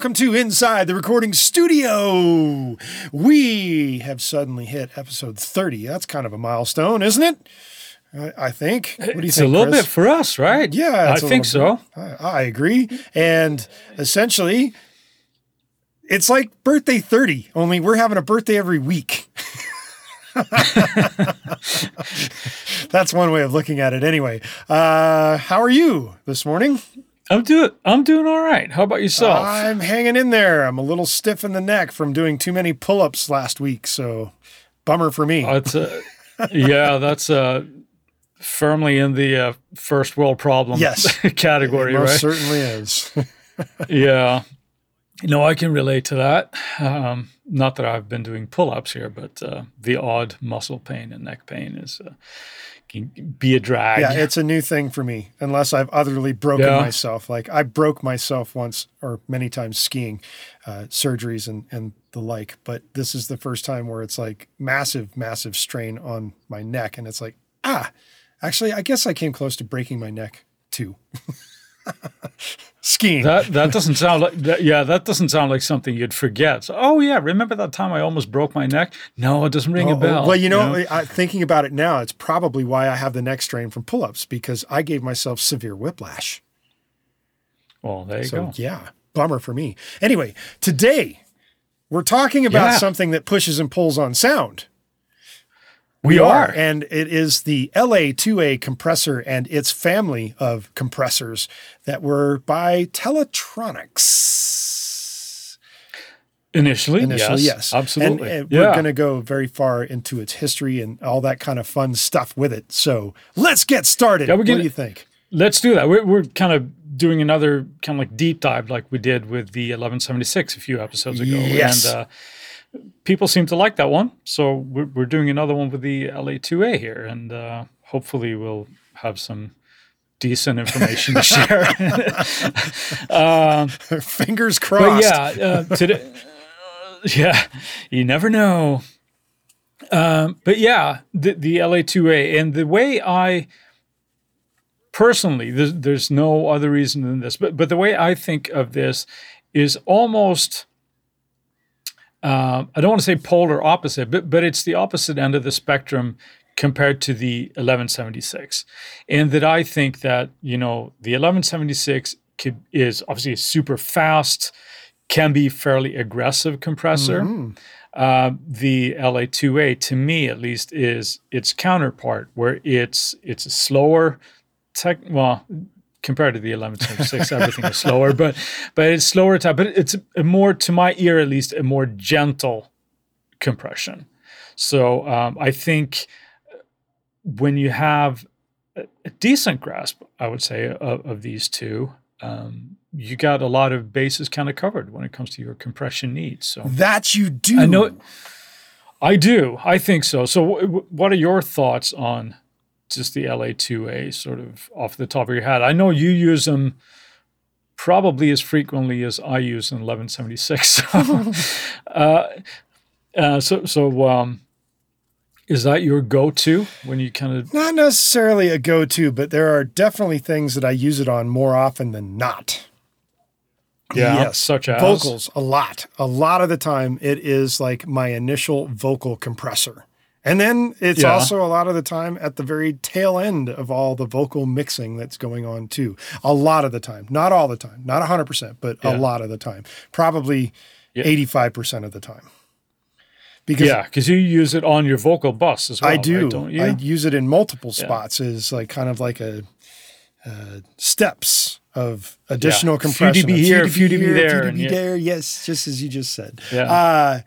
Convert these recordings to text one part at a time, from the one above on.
welcome to Inside the Recording Studio. We have suddenly hit episode 30. That's kind of a milestone, isn't it? I, think. What do you think? it's think? a little Chris? bit for us, right? Yeah, I think so. I, I agree. And essentially, it's like birthday 30, only we're having a birthday every week. That's one way of looking at it anyway. Uh, how are you this morning? I'm doing. I'm doing all right. How about yourself? I'm hanging in there. I'm a little stiff in the neck from doing too many pull-ups last week, so bummer for me. That's uh, yeah. That's uh, firmly in the uh, first world problem Yes. category, It most right? certainly is. yeah. No, I can relate to that. Um, not that I've been doing pull-ups here, but uh, the odd muscle pain and neck pain is uh, be a drag. yeah, it's a new thing for me, unless I've utterly broken Yeah. myself. Like I broke myself once or many times skiing, uh, surgeries and and the like. But this is the first time where it's like massive, massive strain on my neck, and it's like ah, actually, I guess I came close to breaking my neck too. skiing. That that doesn't sound like that, yeah, that doesn't sound like something you'd forget. So, oh yeah, remember that time I almost broke my neck? No, it doesn't ring Oh, a bell. Well, you know, I, thinking about it now, it's probably why I have the neck strain from pull-ups because I gave myself severe whiplash. Well, there you So go. yeah, bummer for me. Anyway, today we're talking about Yeah. something that pushes and pulls on sound. We are. and it is the LA2A compressor and its family of compressors that were by Teletronix. Initially, Initially, yes, yes, absolutely. And, uh, yeah. we're going to go very far into its history and all that kind of fun stuff with it. So let's get started. Yeah, we're what do you think? Let's do that. We're, we're kind of doing another kind of like deep dive, like we did with the 1176 a few episodes ago. Yes. And uh, people seem to like that one, so we're, we're doing another one with the LA2A here, and uh, hopefully we'll have some decent information to share. Fingers But crossed. yeah, uh, today, yeah, you never know. Um, but yeah, the, the LA2A and the way I personally, there's, there's no other reason than this, but but the way I think of this is almost. Um, I don't want to say polar opposite, but but it's the opposite end of the spectrum compared to the 1176, and that I think that you know the 1176 could, is obviously a super fast, can be fairly aggressive compressor. Uh, the LA2A, to me at least, is its counterpart, where it's it's a slower, tech. Well, compared to the 1176, everything is slower, but but it's slower type. But it's a more, to my ear at least, a more gentle compression. So um, I think when you have a, decent grasp, I would say, of, of these two, um, you got a lot of bases kind of covered when it comes to your compression needs. So That you do. I know, I do, I think so. So w- w- what are your thoughts on just the LA2A sort of off the top of your head? I know you use them probably as frequently as I use an 1176. So, uh, uh, so, so um, is that your go-to when you kind of Not necessarily a go to, but there are definitely things that I use it on more often than not. yes. such as vocals a lot. A lot of the time, it is like my initial vocal compressor. And then it's Yeah. also a lot of the time at the very tail end of all the vocal mixing that's going on too. A lot of the time, not all the time, not 100%, but a lot of the time. Probably Yeah. 85% of the time. Because Yeah, because you use it on your vocal bus as well. I do. right? don't you? I use it in multiple Yeah. spots as like kind of like a uh, steps of additional A few compression. dB here, a few dB there, a few dB yeah. there. Yes, just as you just said. Yeah. Uh,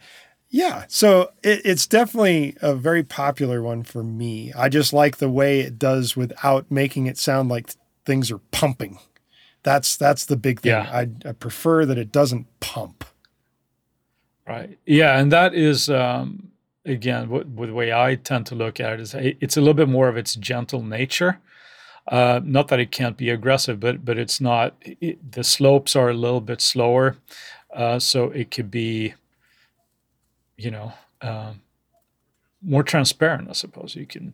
yeah. So it, it's definitely a very popular one for me. I just like the way it does without making it sound like things are pumping. That's that's the big thing. Yeah. I, I prefer that it doesn't pump. Right. Yeah, and that is um, again what, what the way I tend to look at it is it's a little bit more of its gentle nature. Uh, not that it can't be aggressive, but but it's not. It, the slopes are a little bit slower, uh, so it could be, you know, um, more transparent. I suppose you can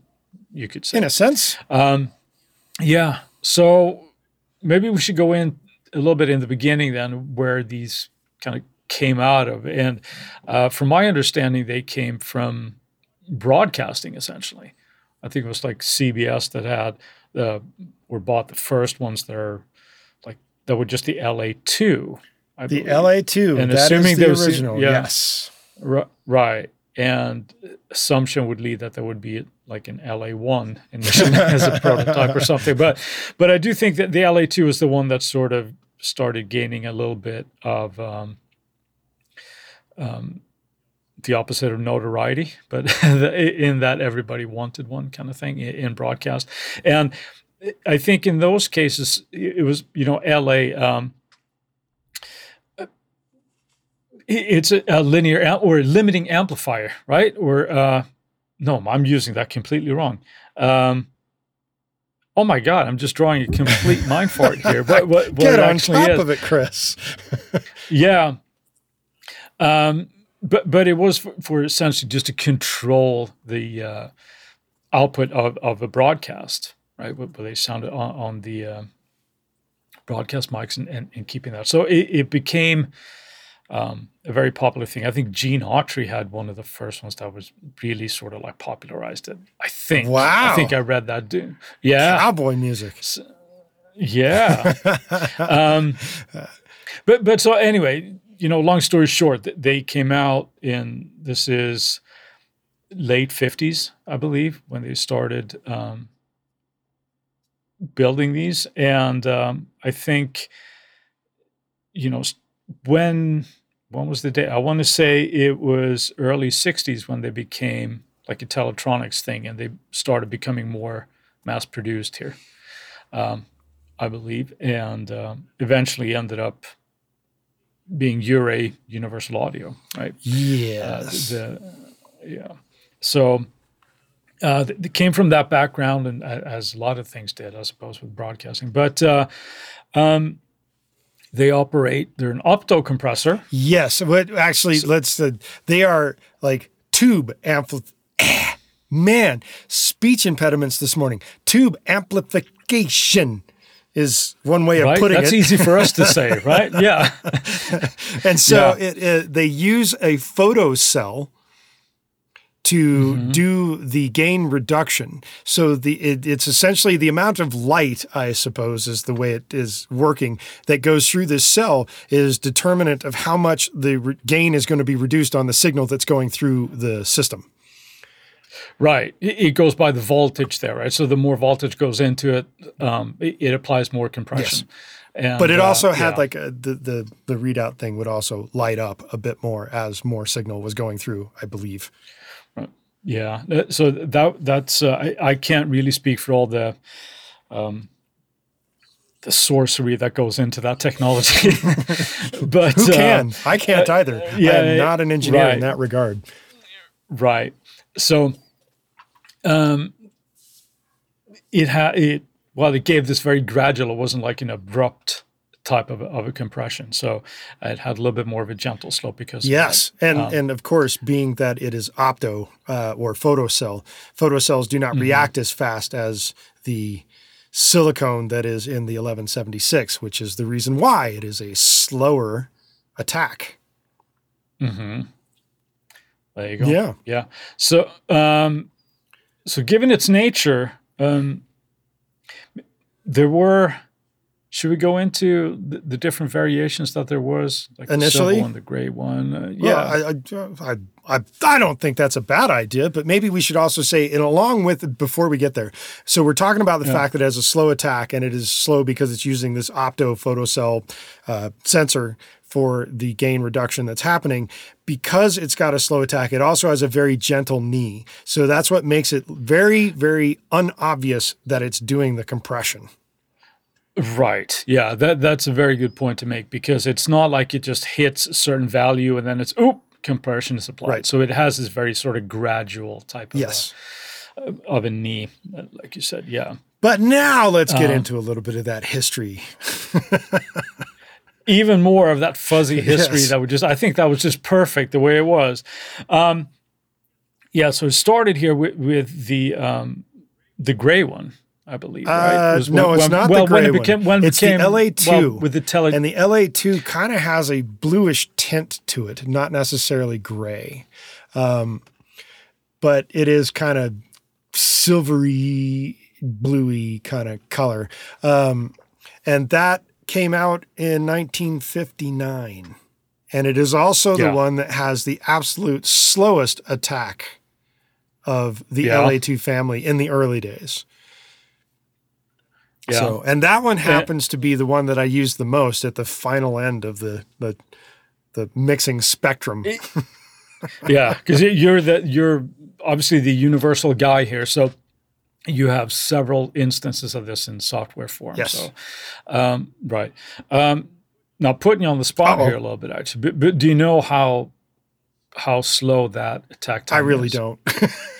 you could say. In a sense, Um, yeah. So maybe we should go in a little bit in the beginning then, where these kind of came out of. And uh, from my understanding, they came from broadcasting essentially. I think it was like CBS that had uh, or bought the first ones that are like that were just the LA two. I the LA two, and that assuming is the original. Yeah, yes, r- right. And assumption would lead that there would be like an LA one in as a prototype or something. But but I do think that the LA two is the one that sort of started gaining a little bit of um, um, the opposite of notoriety, but in that everybody wanted one kind of thing in broadcast. And I think in those cases, it was, you know, LA. Um, it's a, a, linear or a limiting amplifier, right? Or uh, no, I'm using that completely wrong. Um, oh my god, I'm just drawing a complete mind fart here. What, what, what Get on top is. of it, Chris. yeah. Um, but but it was for, for, essentially just to control the uh, output of, of a broadcast, right? Where they sounded on, on the uh, broadcast mics and, and, and, keeping that. So it, it became um, a very popular thing. I think Gene Autry had one of the first ones that was really sort of like popularized it. I think. Wow. I think I read that. Dude. Yeah. Cowboy music. So, yeah. um, but but so anyway, you know, long story short, they came out in this is late 50s, I believe, when they started um, building these. And um, I think, you know, when when was the day? I want to say it was early 60s when they became like a Teletronix thing and they started becoming more mass produced here, um, I believe, and um, eventually ended up being UREI Universal Audio, right? Yes. Uh, the, yeah. So uh, they came from that background, and uh, as a lot of things did, I suppose, with broadcasting. But uh, um, they operate. They're an opto compressor. Yes, but actually, so, let's. Uh, they are like tube ampli. Man, speech impediments this morning. Tube amplification is one way of putting That's it. That's easy for us to say, right? Yeah. and so yeah. It, it, they use a photo cell to mm-hmm. do the gain reduction. So the it, it's essentially the amount of light, I suppose, is the way it is working that goes through this cell is determinant of how much the re- gain is going to be reduced on the signal that's going through the system. Right. It goes by the voltage there, right? So the more voltage goes into it, um, it, it, applies more compression. Yes. And, but it also uh, had yeah. like a, the, the the readout thing would also light up a bit more as more signal was going through, I believe. Yeah. Uh, so that that's uh, I, I can't really speak for all the um, the sorcery that goes into that technology. but who can? Uh, I can't either. Yeah, I am not an engineer right. in that regard. Right. So um, it had it well, it gave this very gradual. It wasn't like an abrupt type of a, of a compression. So it had a little bit more of a gentle slope because yes, and um, and of course, being that it is opto uh, or photocell, photocells do not mm-hmm. react as fast as the silicone that is in the 1176, which is the reason why it is a slower attack. Hmm. There you go. Yeah. Yeah. So um, so given its nature, um, there were. Should we go into the, the, different variations that there was, like initially, the one, the gray one? Uh, yeah, well, I, I, I, I don't think that's a bad idea, but maybe we should also say, and along with before we get there, so we're talking about the yeah. fact that it has a slow attack, and it is slow because it's using this opto photocell uh, sensor for the gain reduction that's happening. Because it's got a slow attack, it also has a very gentle knee. So that's what makes it very, very unobvious that it's doing the compression. Right. Yeah, that that's a very good point to make because it's not like it just hits a certain value and then it's oop compression is applied. Right. So it has this very sort of gradual type of yes. a, of a knee, like you said. Yeah. But now let's get um, into a little bit of that history. even more of that fuzzy history yes. that would just I think that was just perfect the way it was. Um, yeah, so it started here with, with the um, the gray one. I believe. Right? Uh, Was no, when- it's not well, the gray when it became, one. When it it's became, the LA2 well, with the tele. and the LA2 kind of has a bluish tint to it, not necessarily gray, um, but it is kind of silvery, bluey kind of color, um, and that came out in 1959, and it is also Yeah. the one that has the absolute slowest attack of the Yeah. LA2 family in the early days. Yeah. So, and that one happens to be the one that I use the most at the final end of the the, the mixing spectrum. yeah, because you're the you're obviously the universal guy here. So you have several instances of this in software form. Yes. So, um, right. Um, now putting you on the spot Uh-oh. here a little bit, actually. But, but do you know how how slow that attack time I really is? don't.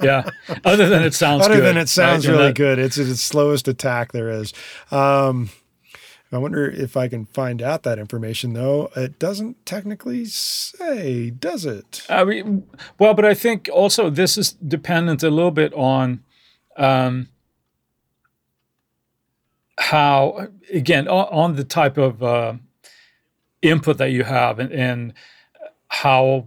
Yeah. Other than it sounds Other good. than it sounds right? Really good, it's the slowest attack there is. Um, I wonder if I can find out that information though. It doesn't technically say, does it? I mean, well, but I think also this is dependent a little bit on um, how, again, on, on the type of uh, input that you have and, and how,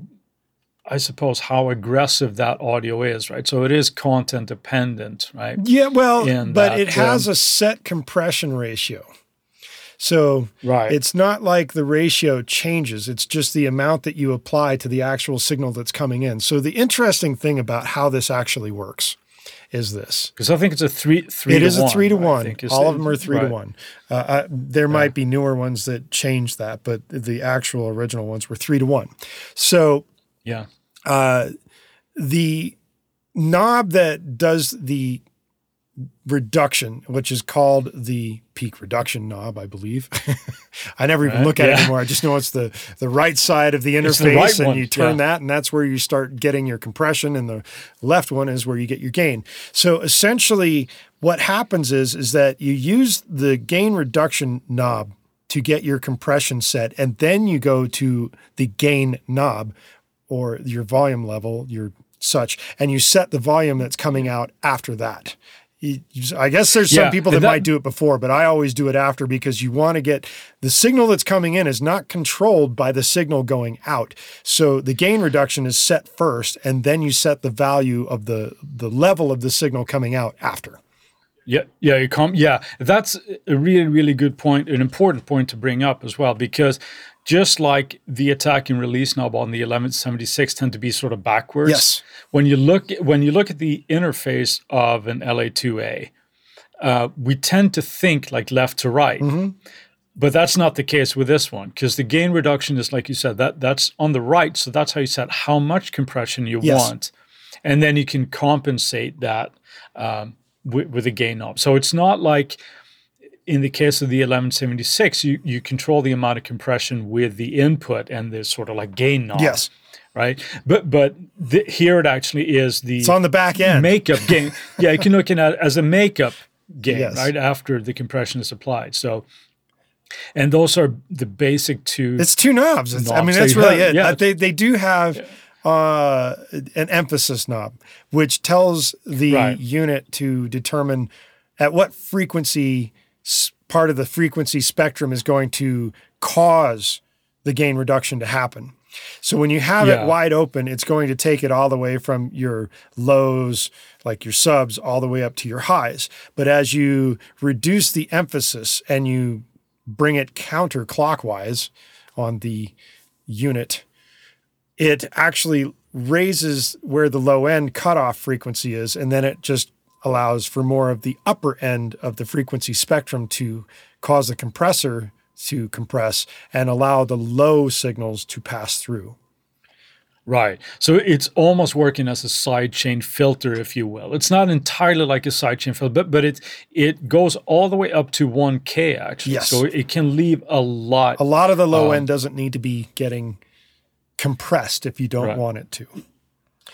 I suppose, how aggressive that audio is, right? So it is content dependent, right? Yeah, well, in but that, it has um, a set compression ratio. So Right. It's not like the ratio changes. It's just the amount that you apply to the actual signal that's coming in. So the interesting thing about how this actually works is this. Because I think it's a three, three It to is a one, three to one. All the- of them are three-to-one. Uh, uh, there might be newer ones that change that, but the actual original ones were three to one. So Yeah. Uh, the knob that does the reduction, which is called the peak reduction knob, I believe. I never even Right, look at it anymore. I just know it's the the right side of the interface, the right and one, you turn yeah. that, and that's where you start getting your compression, and the left one is where you get your gain. So essentially, what happens is is that you use the gain reduction knob to get your compression set, and then you go to the gain knob or your volume level, your such, and you set the volume that's coming out after that. You- you- I guess there's some Yeah, people that, that- might do it before, but I always do it after because you want to get the signal that's coming in is not controlled by the signal going out. So the gain reduction is set first, and then you set the value of the the level of the signal coming out after. Yeah, yeah, you come. Yeah, that's a really, really good point, an important point to bring up as well, because just like the attack and release knob on the 1176 tend to be sort of backwards. Yes. When you look when you look at the interface of an LA2A, uh, we tend to think like left to right. Mm-hmm. But that's not the case with this one because the gain reduction is like you said that that's on the right, so that's how you set how much compression you Yes. want, and then you can compensate that um, with, with a gain knob. So it's not like in the case of the 1176, you you control the amount of compression with the input and the sort of like gain knob. Yes. Right. But but the, here it actually is the It's on the back end. makeup gain. yeah, you can look at it as a makeup gain, Yes. right after the compression is applied. So, and those are the basic two. It's two knobs. It's, I mean, that's really have, it. yeah. They they do have uh, an emphasis knob, which tells the Right. unit to determine at what frequency part of the frequency spectrum is going to cause the gain reduction to happen. So when you have Yeah. it wide open, it's going to take it all the way from your lows, like your subs, all the way up to your highs. But as you reduce the emphasis and you bring it counterclockwise on the unit, it actually raises where the low end cutoff frequency is, and then it just allows for more of the upper end of the frequency spectrum to cause the compressor to compress and allow the low signals to pass through. Right. So it's almost working as a sidechain filter, if you will. It's not entirely like a sidechain filter, but but it it goes all the way up to 1K actually. Yes. So it can leave a lot. A lot of the low Um, end doesn't need to be getting compressed if you don't Right. want it to.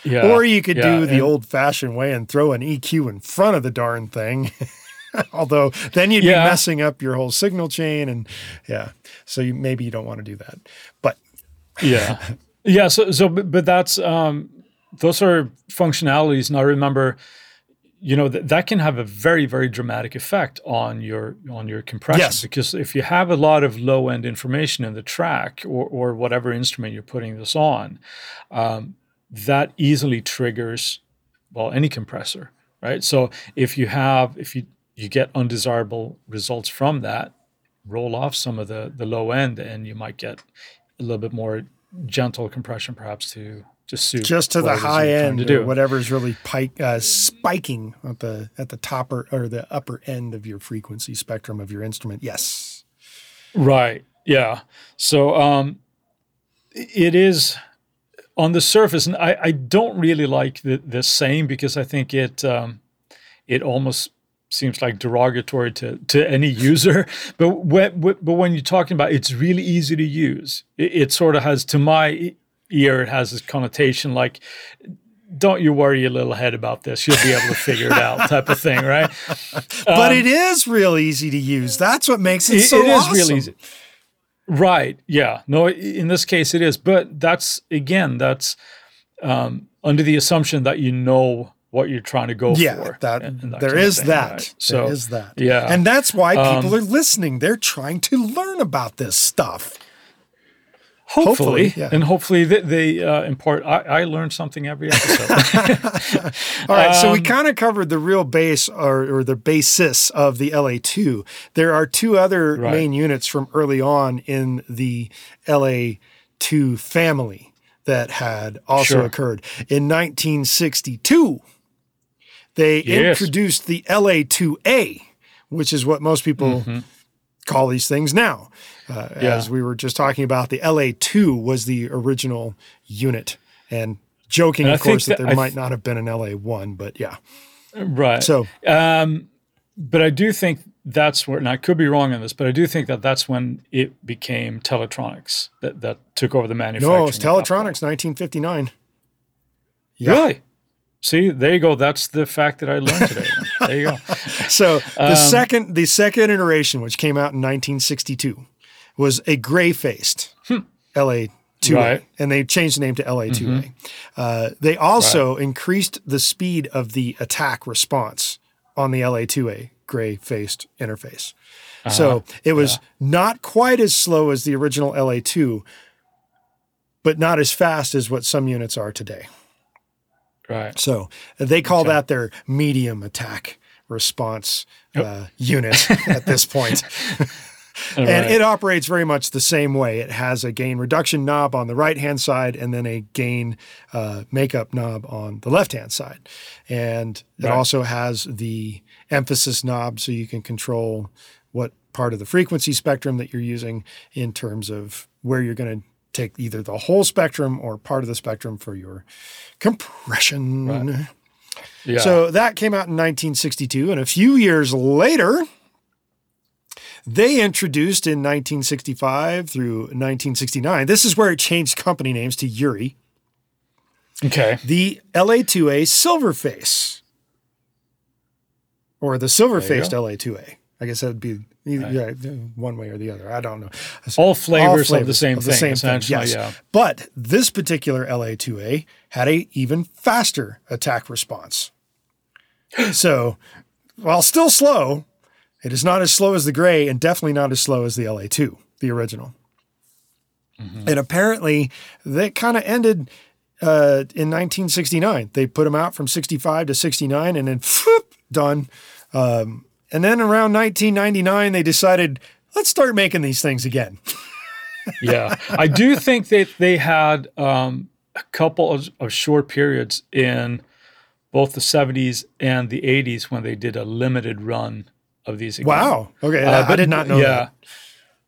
Yeah. Or you could yeah, do the old fashioned way and throw an EQ in front of the darn thing. Although then you'd Yeah. be messing up your whole signal chain and yeah. So you maybe you don't want to do that. But yeah yeah so so but, but that's um those are functionalities and i remember you know th- that can have a very very dramatic effect on your on your compression Yes. because if you have a lot of low end information in the track or or whatever instrument you're putting this on um, that easily triggers well any compressor right so if you have if you you get undesirable results from that roll off some of the the low end and you might get a little bit more gentle compression perhaps to to suit just to the what it is high end to do. whatever's really pike, uh, spiking at the at the top or, or the upper end of your frequency spectrum of your instrument. Yes. Right. Yeah. So um, it is on the surface, and I, I don't really like the, the saying because I think it um, it almost seems like derogatory to, to any user. But when but when you're talking about it's really easy to use, it, it sort of has to my ear it has this connotation like don't you worry your little head about this you'll be able to figure it out type of thing right But Um, it is real easy to use. That's what makes it, it- so it is awesome. really easy. Right. Yeah. No, in this case it is. But that's again, that's um, under the assumption that you know what you're trying to go Yeah, for. that, and- and there is thing, that. right? So there is that. yeah. And that's why people Um, are listening. They're trying to learn about this stuff. Hopefully, hopefully, yeah. and hopefully they, they uh, impart. I, I learn something every episode. All right, so we Um, kind of covered the real base or, or the basis of the LA2. There are two other Right. main units from early on in the LA2 family that had also Sure. occurred. In 1962, they Yes. introduced the LA2A, which is what most people call these things now. Uh, Yeah. As we were just talking about, the LA2 was the original unit. And joking, And of course, that that there might not have been an LA1, but yeah. right. So, Um, but I do think that's where, and I could be wrong on this, but I do think that that's when it became Teletronix that, that took over the manufacturing. no, it's. Teletronix, 1959. Yeah. Really? See, there you go. That's the fact that I learned today. there you go. So the Um, second the second iteration, which came out in 1962, was a gray faced LA2A, Hmm. Right. Mm-hmm. and they changed the name to LA2A. Uh, they also increased the speed of the attack response on the LA2A gray faced interface. Uh-huh. So it was not quite as slow as the original LA2, but not as fast as what some units are today. Right. So they call Okay. that their medium attack response uh, unit at this point. And right. it operates very much the same way. It has a gain reduction knob on the right hand side and then a gain uh, makeup knob on the left hand side. And it Right. also has the emphasis knob so you can control what part of the frequency spectrum that you're using in terms of where you're going to take either the whole spectrum or part of the spectrum for your compression. Right. yeah. So that came out in 1962. And a few years later, they introduced in 1965 through 1969. This is where it changed company names to UREI. okay. The LA2A Silverface, or the silver faced. LA2A. I guess that would be either, yeah, one way or the other. I don't know. All flavors, All of the same of thing, essentially. yes. Yeah. But this particular LA2A had a even faster attack response. so, while still slow, it is not as slow as the gray and definitely not as slow as the LA2, the original. Mm-hmm. And apparently, that kind of ended uh, in 1969. They put them out from 65 to 69 and then whoop, done. Um, and then around 1999, they decided, let's start making these things again. yeah, I do think that they had um, a couple of, of short periods in both the 70s and the 80s when they did a limited run of these. again. Wow. Okay. Uh, I did not know yeah, that.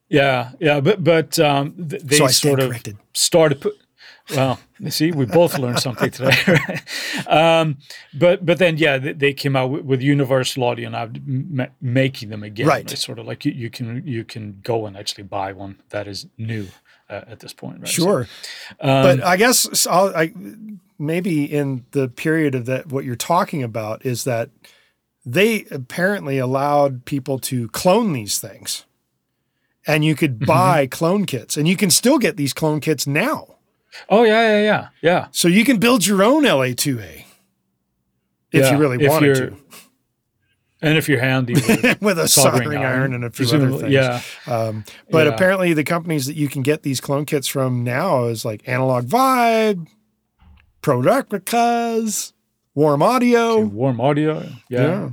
Yeah, yeah, but but um, th- they So sort of corrected. started put. Well, you see, we both learned something today, right? Um, but but then yeah, they, they came out with, with Universal Audio now m- making them again. Right. It's sort of like you, you can you can go and actually buy one that is new uh, at this point, right? So, Sure. um, but I guess I'll, I maybe in the period of that, what you're talking about is that they apparently allowed people to clone these things, and you could Mm-hmm. buy clone kits, and you can still get these clone kits now. oh yeah, yeah, yeah, yeah. So you can build your own LA2A. if Yeah, you really if wanted to, And if you're handy with with a soldering soldering iron and a few other things. Yeah. Um, but Yeah. apparently, the companies that you can get these clone kits from now is like Analog Vibe, Producticas, Warm Audio. warm audio. Yeah. Yeah.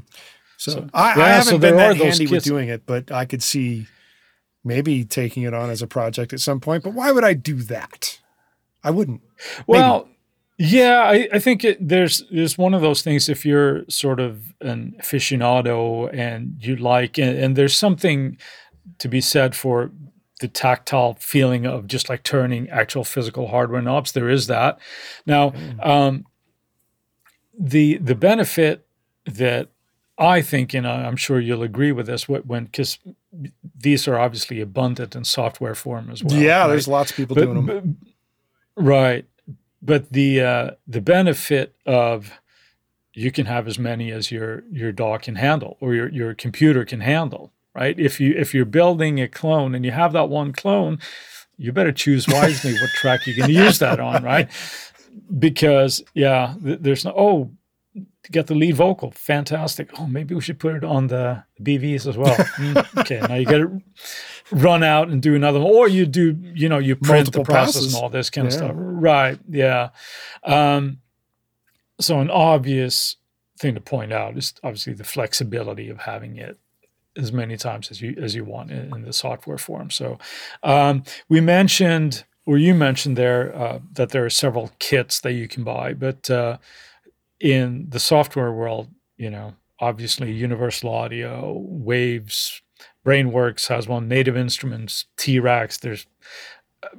So, So- I, I haven't so been that handy with doing it, but I could see maybe taking it on as a project at some point. But why would I do that? I wouldn't. Well, yeah, I, I think it, there's there's one of those things if you're sort of an aficionado and you like and, and there's something to be said for the tactile feeling of just like turning actual physical hardware knobs. There is that. Now, um, the the benefit that I think, and I'm sure you'll agree with this, wh- when because these are obviously abundant in software form as well. yeah, right? there's lots of people But- doing them. but- right but the uh, the benefit of you can have as many as your your dog can handle or your your computer can handle right if you if you're building a clone and you have that one clone you better choose wisely what track you're going to use that on right because yeah th- there's no oh get the lead vocal fantastic. Oh maybe we should put it on the bvs as well. Hmm, okay now you got to run out and do another one or you do you know you print Multiple the process passes. and all this kind of stuff. Right yeah. Um, so an obvious thing to point out is obviously the flexibility of having it as many times as you as you want in, in the software form. So um, we mentioned, or you mentioned there, uh, that there are several kits that you can buy, but uh, in the software world, you know, obviously Universal Audio, Waves, Brainworx has one, Native Instruments, T-RackS. There's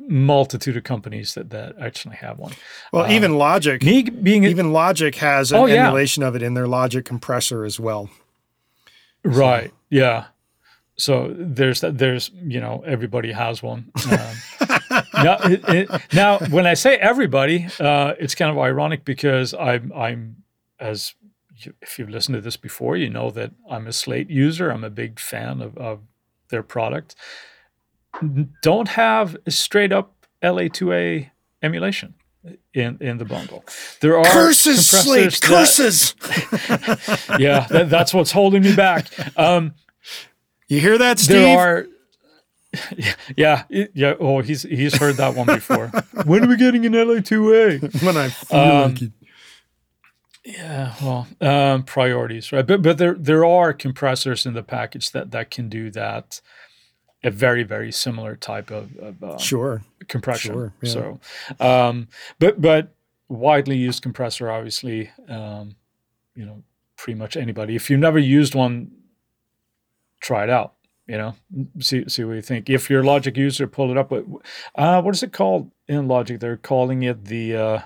multitude of companies that that actually have one. Well, um, even Logic, being a- even Logic has an Oh, yeah. emulation of it in their Logic compressor as well. Right. Yeah. So there's that. There's you know everybody has one. Um, now, it, it- now, when I say everybody, uh, it's kind of ironic because I'm I'm as you, if you've listened to this before, you know that I'm a Slate user. I'm a big fan of, of their product. Don't have a straight up LA2A emulation in in the bundle. There are Curses, Slate, that- curses. yeah, that, that's what's holding me back. Um, You hear that, Steve? there are yeah yeah oh he's he's heard that one before when are we getting an la2a when I feel Um, like it. yeah well um priorities right but but there there are compressors in the package that that can do that a very very similar type of, of uh, Sure. compression Sure, yeah. so um but but widely used compressor obviously um you know pretty much anybody if you've never used one try it out you know see see what you think if you're a logic user pull it up but uh what is it called in logic they're calling it the uh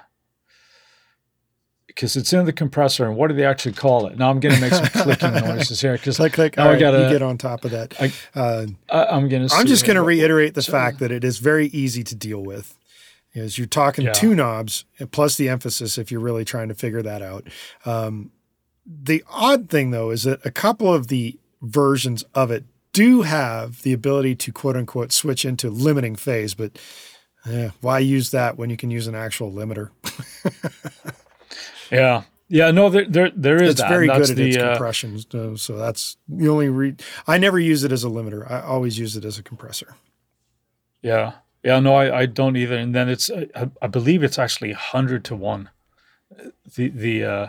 because it's in the compressor and what do they actually call it now i'm gonna make some clicking noises here because Click, click. I right, gotta- you get on top of that. I- uh, i'm gonna I'm just going to reiterate the so- fact that it is very easy to deal with. Is you're talking Yeah. two knobs plus the emphasis if you're really trying to figure that out. Um, the odd thing though is that a couple of the versions of it do have the ability to quote unquote switch into limiting phase, but eh, why use that when you can use an actual limiter? yeah yeah no there there, there is It's that. very That's good at its the, uh, compression, so, that's the only re- I never use it as a limiter. I always use it as a compressor. Yeah. Yeah, no, I, I don't either. And then it's, I, I believe it's actually 100 to 1, the, the, uh,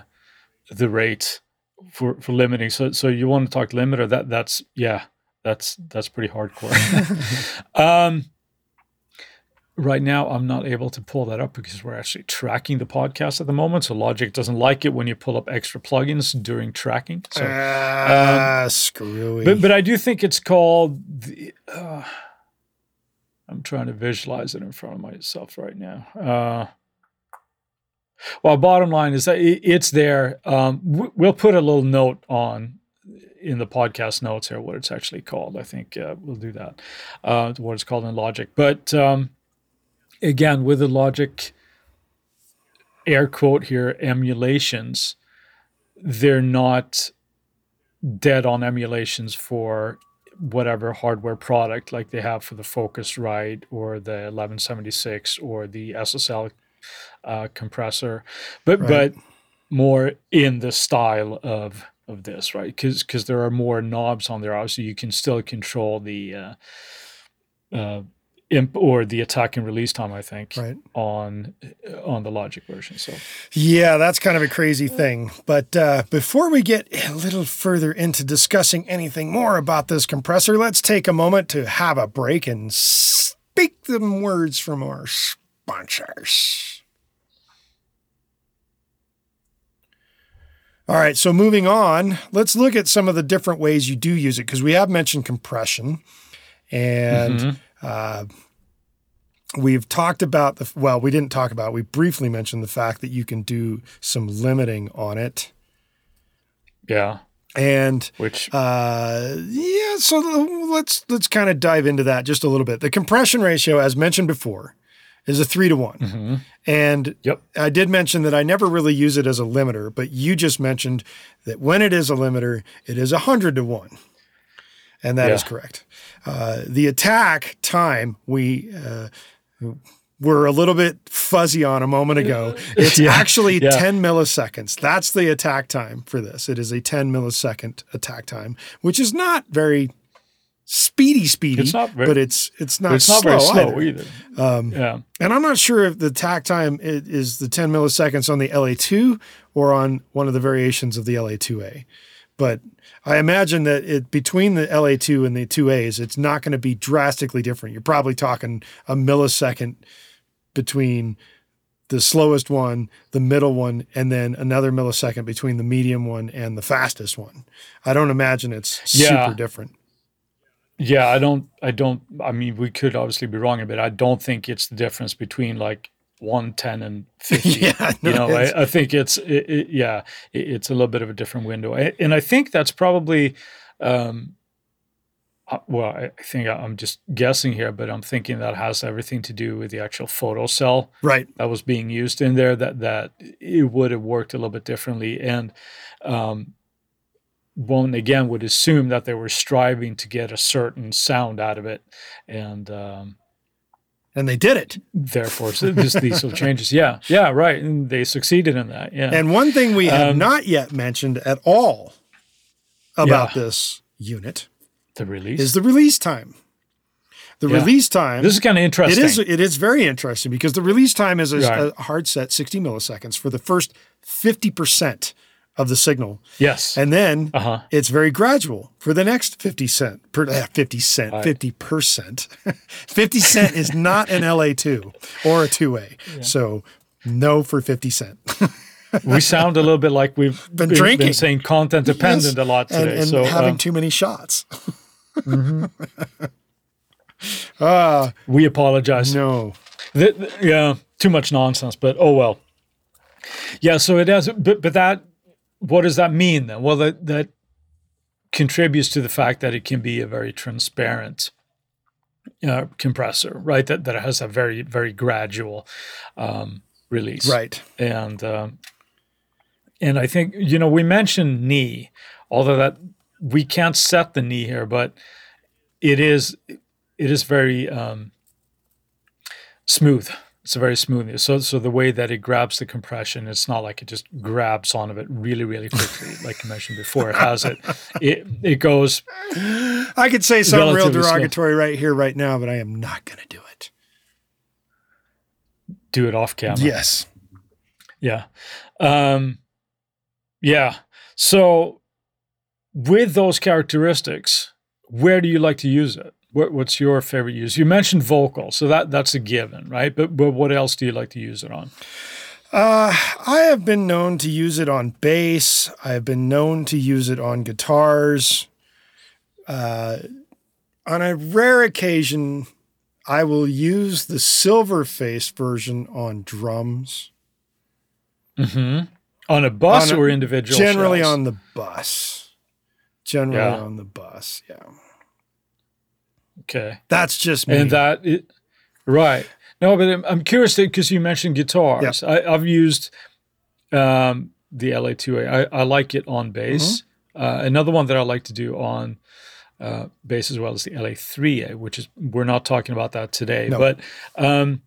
the rate for, for limiting. So, so you want to talk limiter, that, that's, yeah, that's, that's pretty hardcore. um, right now, I'm not able to pull that up because we're actually tracking the podcast at the moment. So Logic doesn't like it when you pull up extra plugins during tracking. So, ah, screwy. but but I do think it's called. The, uh, I'm trying to visualize it in front of myself right now. Uh, well, bottom line is that it's there. Um, we'll put a little note on in the podcast notes here what it's actually called. I think uh, we'll do that. Uh, what it's called in Logic, but um, again with the Logic air quote here emulations, they're not dead on emulations for whatever hardware product like they have for the Focusrite or the 1176 or the SSL uh, compressor. But Right. but more in the style of of this, right? Because because there are more knobs on there, obviously you can still control the uh, uh, imp or the attack and release time. I think Right. on on the Logic version. So Yeah, that's kind of a crazy thing. But uh, before we get a little further into discussing anything more about this compressor, let's take a moment to have a break and speak them words from our sponsors. All right, so moving on, let's look at some of the different ways you do use it because we have mentioned compression and uh, we've talked about the well we didn't talk about we briefly mentioned the fact that you can do some limiting on it. Yeah, and which uh, yeah so let's let's kind of dive into that just a little bit. The compression ratio as mentioned before is a three to one mhm. and yep, I did mention that I never really use it as a limiter, but you just mentioned that when it is a limiter, it is a 100 to 1. And that is Yeah. correct. Uh, the attack time, we uh, were a little bit fuzzy on a moment ago. It's Yeah, actually yeah. 10 milliseconds. That's the attack time for this. It is a 10 millisecond attack time, which is not very speedy, speedy, It's not very- but it's it's not it's not slow very slow either. either. Um, Yeah, and I'm not sure if the tack time is the 10 milliseconds on the LA2 or on one of the variations of the LA2A. But I imagine that it between the LA2 and the 2As, it's not going to be drastically different. You're probably talking a millisecond between the slowest one, the middle one, and then another millisecond between the medium one and the fastest one. I don't imagine it's Yeah. super different. Yeah. I don't. I don't. I mean, we could obviously be wrong, but I don't think it's the difference between like one, ten, and fifty. yeah, you know I, I think it's it, it, yeah it, it's a little bit of a different window and i think that's probably um uh, well i I think i'm just guessing here but i'm thinking that has everything to do with the actual photo cell right. that was being used in there that that it would have worked a little bit differently and um one again would assume that they were striving to get a certain sound out of it and um And they did it. therefore so just these little changes yeah yeah right and they succeeded in that yeah And one thing we have Um, not yet mentioned at all about Yeah. this unit the release is the release time. The Yeah. release time. This is kind of interesting. is it is very interesting because the release time is a, Right. a hard set 60 milliseconds for the first 50% of the signal. yes. And then uh huh. it's very gradual for the next 50 cent per uh, 50 cent, Right. 50%. 50 cent is not an LA2 or a 2A. So no for 50 cent. We sound a little bit like we've Been drinking. saying content dependent a lot and, today. and so having um, too many shots. Mm-hmm. Ah, we apologize. no. Th- th- yeah, too much nonsense, but oh well. Yeah, so it has, but but that, what does that mean then? Well, that that contributes to the fact that it can be a very transparent uh, compressor, right? That that has a very very gradual um, release, Right. and um, and I think you know we mentioned knee, although that we can't set the knee here, but it is it is very um, smooth. It's very smooth. So so the way that it grabs the compression, it's not like it just grabs onto it really really quickly, like you mentioned before. It has it. It it goes. I could say something real derogatory right here, right now, but I am not going to do it. Do it off camera. Yes. Yeah. Um, yeah. So, with those characteristics, where do you like to use it? What, what's your favorite use? You mentioned vocal, so that that's a given, right? But but what else do you like to use it on? Uh, I have been known to use it on bass. I have been known to use it on guitars. Uh, on a rare occasion, I will use the silver face version on drums. Mm-hmm. On a bus On a- or individual? Generally shells? on the bus. Generally Yeah. on the bus. Yeah. Okay. That's just me. And that it, right. No, but I'm, I'm curious because you mentioned guitars. I, I've used um, the LA2A. I, I like it on bass. Mm-hmm. Uh, another one that I like to do on uh, bass as well is the LA3A, which is we're not talking about that today. No. But um,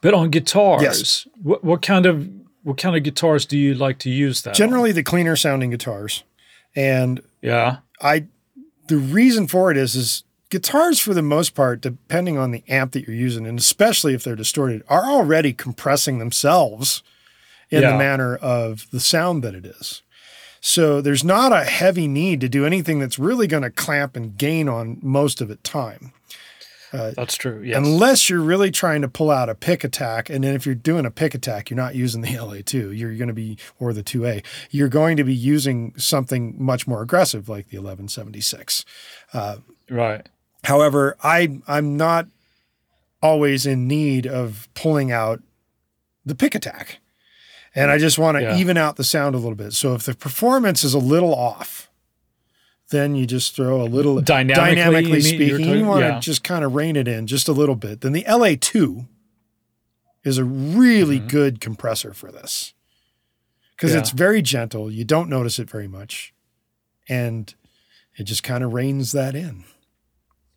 but on guitars, Yes. what, what kind of what kind of guitars do you like to use that? on? Generally, the cleaner sounding guitars, and yeah, I the reason for it is is guitars for the most part, depending on the amp that you're using, and especially if they're distorted, are already compressing themselves in Yeah. the manner of the sound that it is. So there's not a heavy need to do anything that's really going to clamp and gain on most of it time. Uh, that's true. Yes. Unless you're really trying to pull out a pick attack. And then if you're doing a pick attack, you're not using the LA2. You're going to be, or the 2A, you're going to be using something much more aggressive like the 1176. Uh, right. However, I, I'm not always in need of pulling out the pick attack. And I just want to Yeah. even out the sound a little bit. So if the performance is a little off, then you just throw a little Dynamically, dynamically speaking. talking- you want to yeah. just kind of rein it in just a little bit. Then the LA2 is a really Mm-hmm. good compressor for this because Yeah. it's very gentle. You don't notice it very much. And it just kind of reins that in.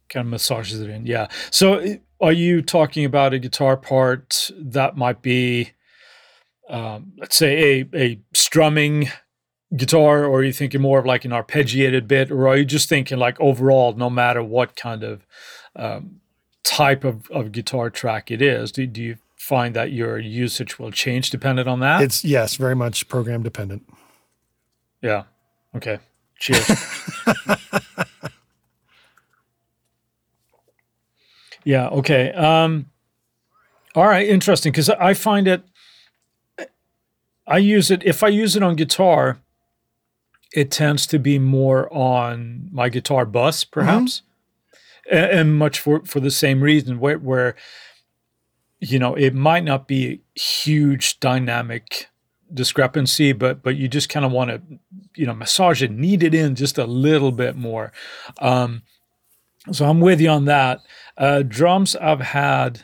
Kind of massages it in. Yeah. So are you talking about a guitar part that might be, um, let's say, a, a strumming guitar, or are you thinking more of like an arpeggiated bit, or are you just thinking like overall, no matter what kind of um, type of, of guitar track it is, do, do you find that your usage will change dependent on that? It's, yes, very much program dependent. yeah. Okay. Cheers. yeah. Okay. Um, all right. Interesting. Because I find it, I use it, if I use it on guitar, it tends to be more on my guitar bus, perhaps. A- And, much for, for the same reason, where, where, you know, it might not be a huge dynamic discrepancy, but but you just kind of want to, you know, massage it, knead it in just a little bit more. Um, so I'm with you on that. Uh, drums, I've had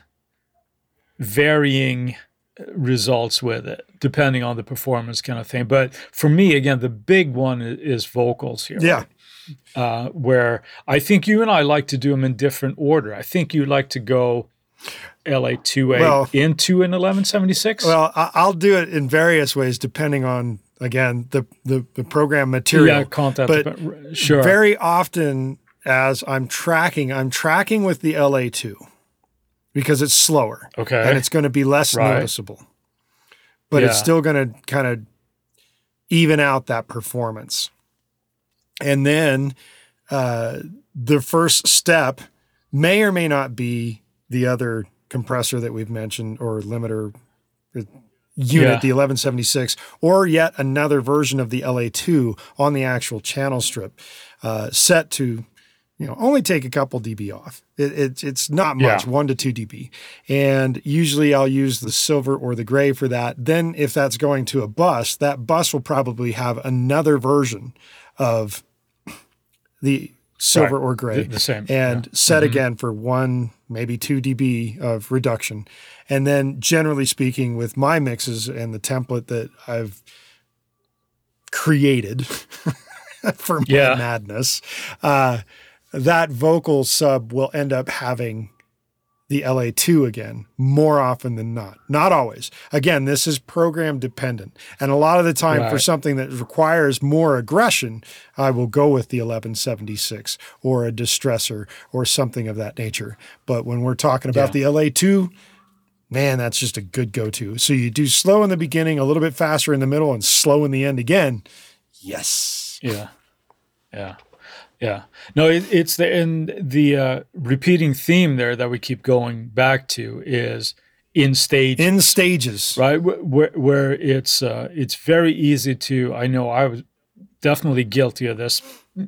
varying results with it, depending on the performance kind of thing. But for me, again, the big one is vocals here. Yeah. Uh, where I think you and I like to do them in different order. I think you like to go LA2A Well- into an 1176. Well, I'll do it in various ways depending on, again, the, the, the program material. yeah, content. but dep- sure. Very often, as I'm tracking, I'm tracking with the LA2 because it's slower okay. and it's going to be less Right. noticeable, but it's still going to kind of even out that performance. And then uh, the first step may or may not be the other compressor that we've mentioned or limiter uh, unit, Yeah. the 1176, or yet another version of the LA2 on the actual channel strip, uh, set to you know only take a couple dB off. It, it's it's not much, Yeah. one to two dB, and usually I'll use the silver or the gray for that. Then if that's going to a bus, that bus will probably have another version of the silver Right. or gray The- the same, and yeah. Mm-hmm. set again for one, maybe two dB of reduction. And then generally speaking, with my mixes and the template that I've created for my Yeah. madness, uh, that vocal sub will end up having the LA2 again more often than not. Not always. Again, this is program dependent. And a lot of the time for something that requires more aggression, I will go with the 1176 or a distressor or something of that nature. But when we're talking about the LA2, man, that's just a good go to. So you do slow in the beginning, a little bit faster in the middle, and slow in the end again. Yes. Yeah, yeah, yeah. No, it, it's the and the uh, repeating theme there that we keep going back to is in stage, In stages. right? Where where it's uh, it's very easy to. I know I was definitely guilty of this.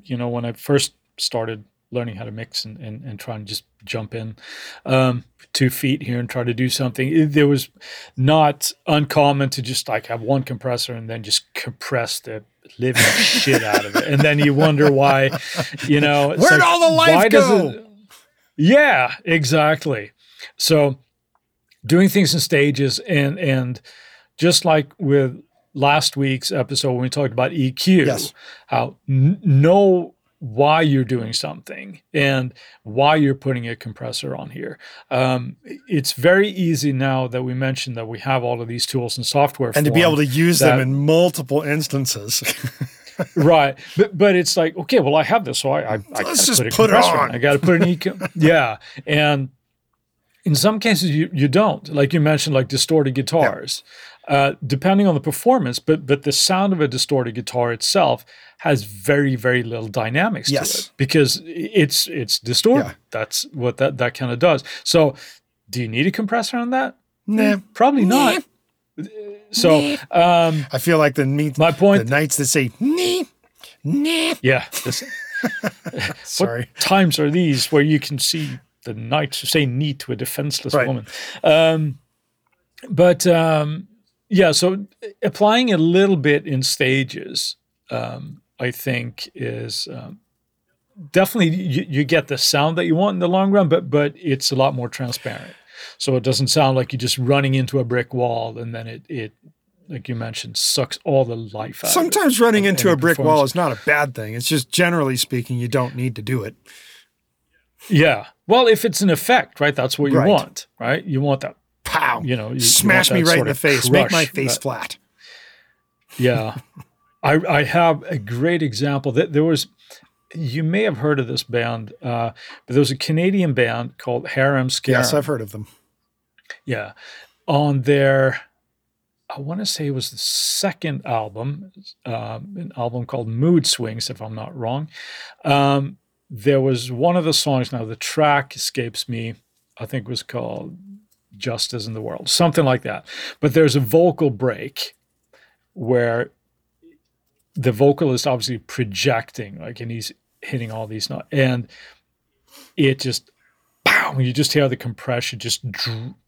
You know, when I first started learning how to mix and and, and trying to just jump in um, two feet here and try to do something. It, there was not uncommon to just like have one compressor and then just compress the living shit out of it, and then you wonder why. You know, Where'd like, all the life go? it- yeah, exactly. So doing things in stages and and just like with last week's episode when we talked about EQ, Yes. how n- no why you're doing something and why you're putting a compressor on here. Um, it's very easy now that we mentioned that we have all of these tools and software, and to be able to use that, them in multiple instances. right, but but it's like okay, well I have this, so I, I, I let's just put, put it on. I got to put an EQ. yeah, and in some cases you you don't, like you mentioned, like distorted guitars. Yeah. Uh, depending on the performance, but but the sound of a distorted guitar itself has very very little dynamics yes. to it because it's it's distorted. Yeah. That's what that that kind of does. So, do you need a compressor on that? Nah, probably nah. not. So, um, I feel like the meet, my point. The knights that say nah, nah. Yeah. This, Sorry. What times are these where you can see the knights say neat to a defenseless right. woman? Um, but um, yeah, so applying a little bit in stages, um, I think, is um, definitely you, you, get the sound that you want in the long run, but but it's a lot more transparent. So it doesn't sound like you're just running into a brick wall, and then it it like you mentioned sucks all the life out. Sometimes running into a brick wall is not a bad thing. It's just generally speaking, you don't need to do it. Yeah. Well, if it's an effect, right? That's what you right. want, right? You want that pow, you know, you, smash you me right in the face, make my face flat. Yeah. I, I have a great example that there was, you may have heard of this band, uh, but there was a Canadian band called Harem Scarum. Yes, I've heard of them. Yeah. On their, I want to say it was the second album, um, an album called Mood Swings, if I'm not wrong. Um, there was one of the songs, now the track escapes me, I think was called Justice in the World, something like that. But there's a vocal break where the vocalist obviously projecting, like, and he's hitting all these notes, and it just, pow, you just hear the compression just,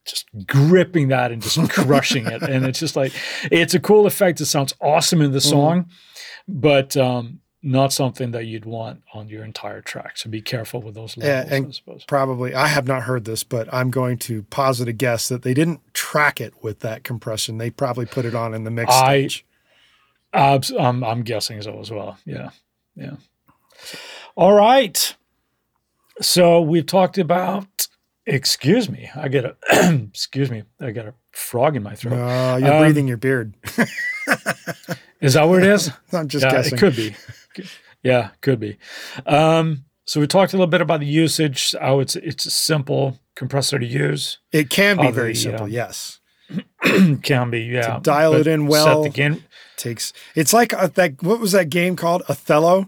just gripping that and just crushing it, and it's just like, it's a cool effect. It sounds awesome in the mm-hmm. song, mm-hmm. but um, not something that you'd want on your entire track. So be careful with those levels. And, and probably, I have not heard this, but I'm going to posit a guess that they didn't track it with that compression. They probably put it on in the mix I, stage. I'm, I'm guessing so as well. Yeah, yeah. All right. So we've talked about. Excuse me, I get a. excuse me, I got a frog in my throat. Uh, you're um, breathing your beard. is that what it is? I'm just yeah, guessing. It could be. Yeah, could be. Um, so we talked a little bit about the usage. How it's it's a simple compressor to use. It can be very the, simple. Uh, yes, can be. Yeah, to dial but it in well. Set the game. Takes. It's like a, that. What was that game called? Othello.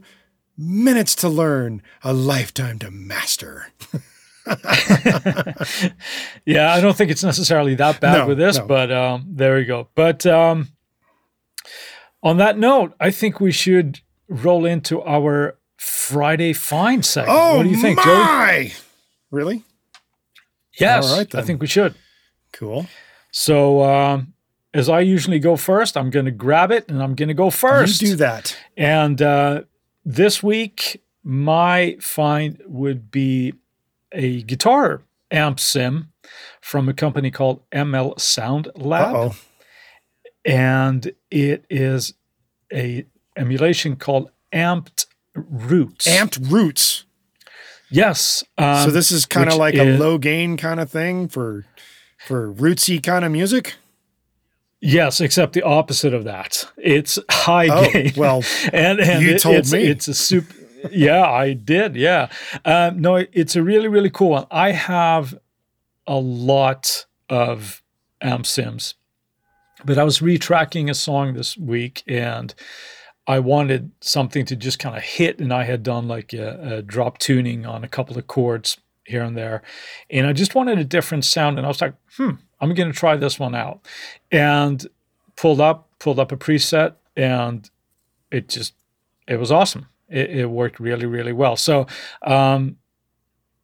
Minutes to learn, a lifetime to master. yeah, I don't think it's necessarily that bad no, with this, no. but um, there we go. But um, on that note, I think we should roll into our Friday find segment. Oh, what do you think, my! Joey? Really? Yes, All right, I think we should. Cool. So, um, as I usually go first, I'm going to grab it and I'm going to go first. You do that. And uh, this week, my find would be a guitar amp sim from a company called ML Sound Lab. Uh-oh. And it is a emulation called Amped Roots. Amped Roots. Yes. Um, so this is kind of like is, a low gain kind of thing for for rootsy kind of music. Yes, except the opposite of that. It's high oh, gain. Well, and, and you it, told it's, me it's a super. Yeah, I did. Yeah. Um, no, it's a really really cool one. I have a lot of amp sims, but I was retracking a song this week and I wanted something to just kind of hit, and I had done like a, a, drop tuning on a couple of chords here and there, and I just wanted a different sound. And I was like, hmm, I'm going to try this one out, and pulled up pulled up a preset, and it just it was awesome. It, it worked really really well. So um,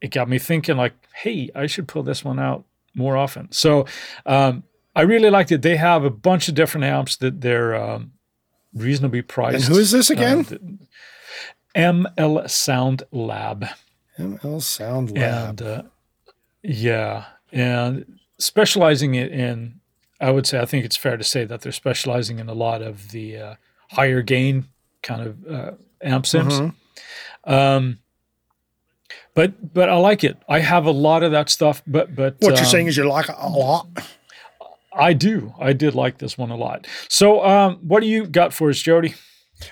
it got me thinking like, hey, I should pull this one out more often. So um, I really liked it. They have a bunch of different amps that they're um, reasonably priced. And who is this again? Uh, ML Sound Lab. ML Sound Lab. And uh, yeah, and specializing it in, I would say, I think it's fair to say that they're specializing in a lot of the uh, higher gain kind of uh, amp sims. Mm-hmm. Um, but but I like it. I have a lot of that stuff. But but What you're um, saying is you like it a lot. I do. I did like this one a lot. So um, what do you got for us, Jody?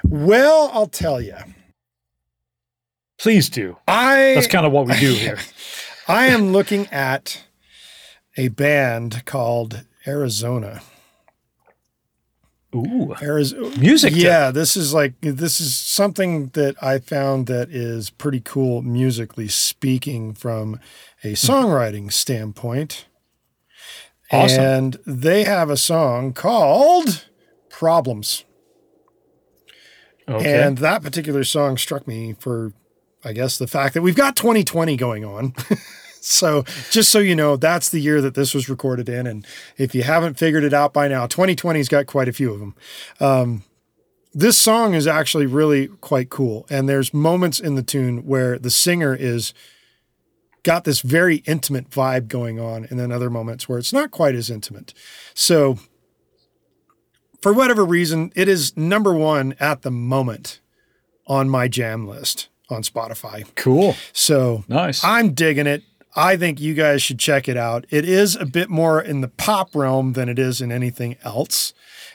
Well, I'll tell you. Please do. I That's kind of what we do here. I am looking at a band called Arizona. Ooh, Arizona music. tip. Yeah, this is like this is something that I found that is pretty cool musically speaking from a hmm. songwriting standpoint. Awesome. And they have a song called Problems. Okay. And that particular song struck me for, I guess, the fact that we've got 2020 going on. so, just so you know, that's the year that this was recorded in. And if you haven't figured it out by now, 2020's got quite a few of them. Um, this song is actually really quite cool. And there's moments in the tune where the singer is got this very intimate vibe going on, and then other moments where it's not quite as intimate. So, for whatever reason, it is number one at the moment on my jam list on Spotify. cool. So Nice. I'm digging it. I think you guys should check it out. It is a bit more in the pop realm than it is in anything else.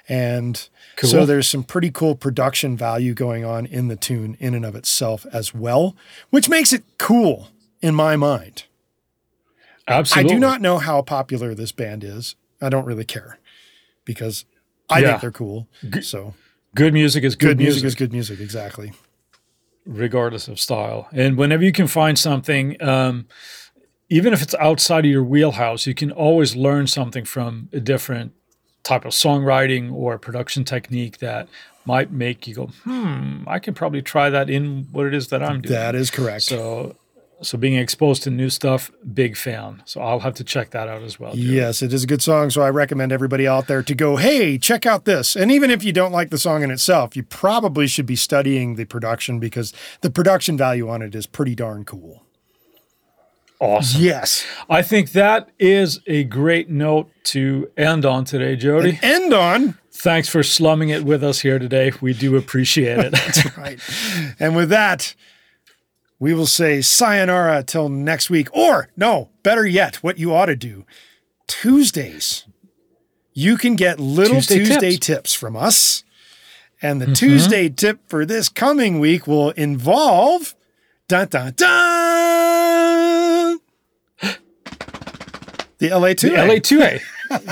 And so there's some pretty cool production value going on in the tune in and of itself as well, which makes it cool in my mind. Absolutely. I do not know how popular this band is. I don't really care because I Yeah. think they're cool. So Good music is good, good music, music, is good music. Exactly. regardless of style. And whenever you can find something, um, even if it's outside of your wheelhouse, you can always learn something from a different type of songwriting or production technique that might make you go, hmm, I can probably try that in what it is that I'm doing. That is correct. So, so being exposed to new stuff, big fan. So I'll have to check that out as well. too. Yes, it is a good song. So I recommend everybody out there to go, hey, check out this. And even if you don't like the song in itself, you probably should be studying the production because the production value on it is pretty darn cool. Awesome. Yes. I think that is a great note to end on today, Jody. End on. Thanks for slumming it with us here today. We do appreciate it. That's right. And with that, we will say sayonara till next week. Or, no, better yet, what you ought to do Tuesdays, you can get little Tuesday Tuesday, tips. tips. from us. And the mm-hmm. Tuesday tip for this coming week will involve dun dun dun the LA2. The LA2A.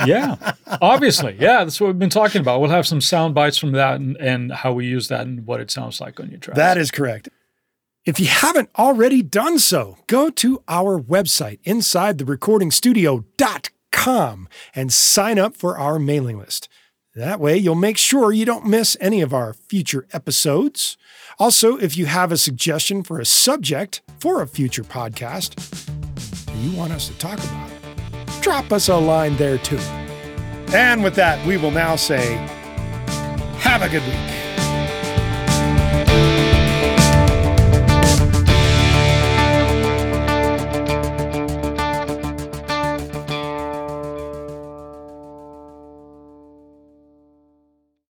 yeah, obviously. Yeah, that's what we've been talking about. We'll have some sound bites from that and, and how we use that and what it sounds like on your tracks. That is correct. If you haven't already done so, go to our website, insidetherecordingstudio.com, and sign up for our mailing list. That way, you'll make sure you don't miss any of our future episodes. Also, if you have a suggestion for a subject for a future podcast you want us to talk about, drop us a line there too. And with that, we will now say, have a good week.